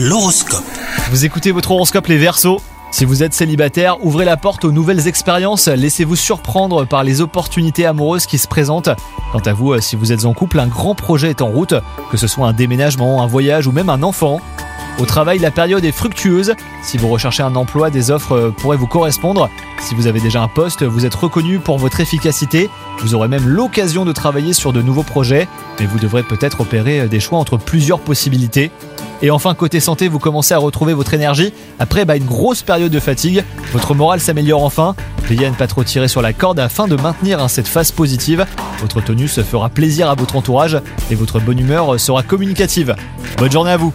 L'horoscope. Vous écoutez votre horoscope les Verseaux si vous êtes célibataire, ouvrez la porte aux nouvelles expériences, laissez-vous surprendre par les opportunités amoureuses qui se présentent. Quant à vous, si vous êtes en couple, un grand projet est en route, que ce soit un déménagement, un voyage ou même un enfant. Au travail, la période est fructueuse. Si vous recherchez un emploi, des offres pourraient vous correspondre. Si vous avez déjà un poste, vous êtes reconnu pour votre efficacité. Vous aurez même l'occasion de travailler sur de nouveaux projets, mais vous devrez peut-être opérer des choix entre plusieurs possibilités. Et enfin, côté santé, vous commencez à retrouver votre énergie. Après bah, une grosse période de fatigue, votre morale s'améliore enfin. Veillez à ne pas trop tirer sur la corde afin de maintenir hein, cette phase positive. Votre tenue se fera plaisir à votre entourage et votre bonne humeur sera communicative. Bonne journée à vous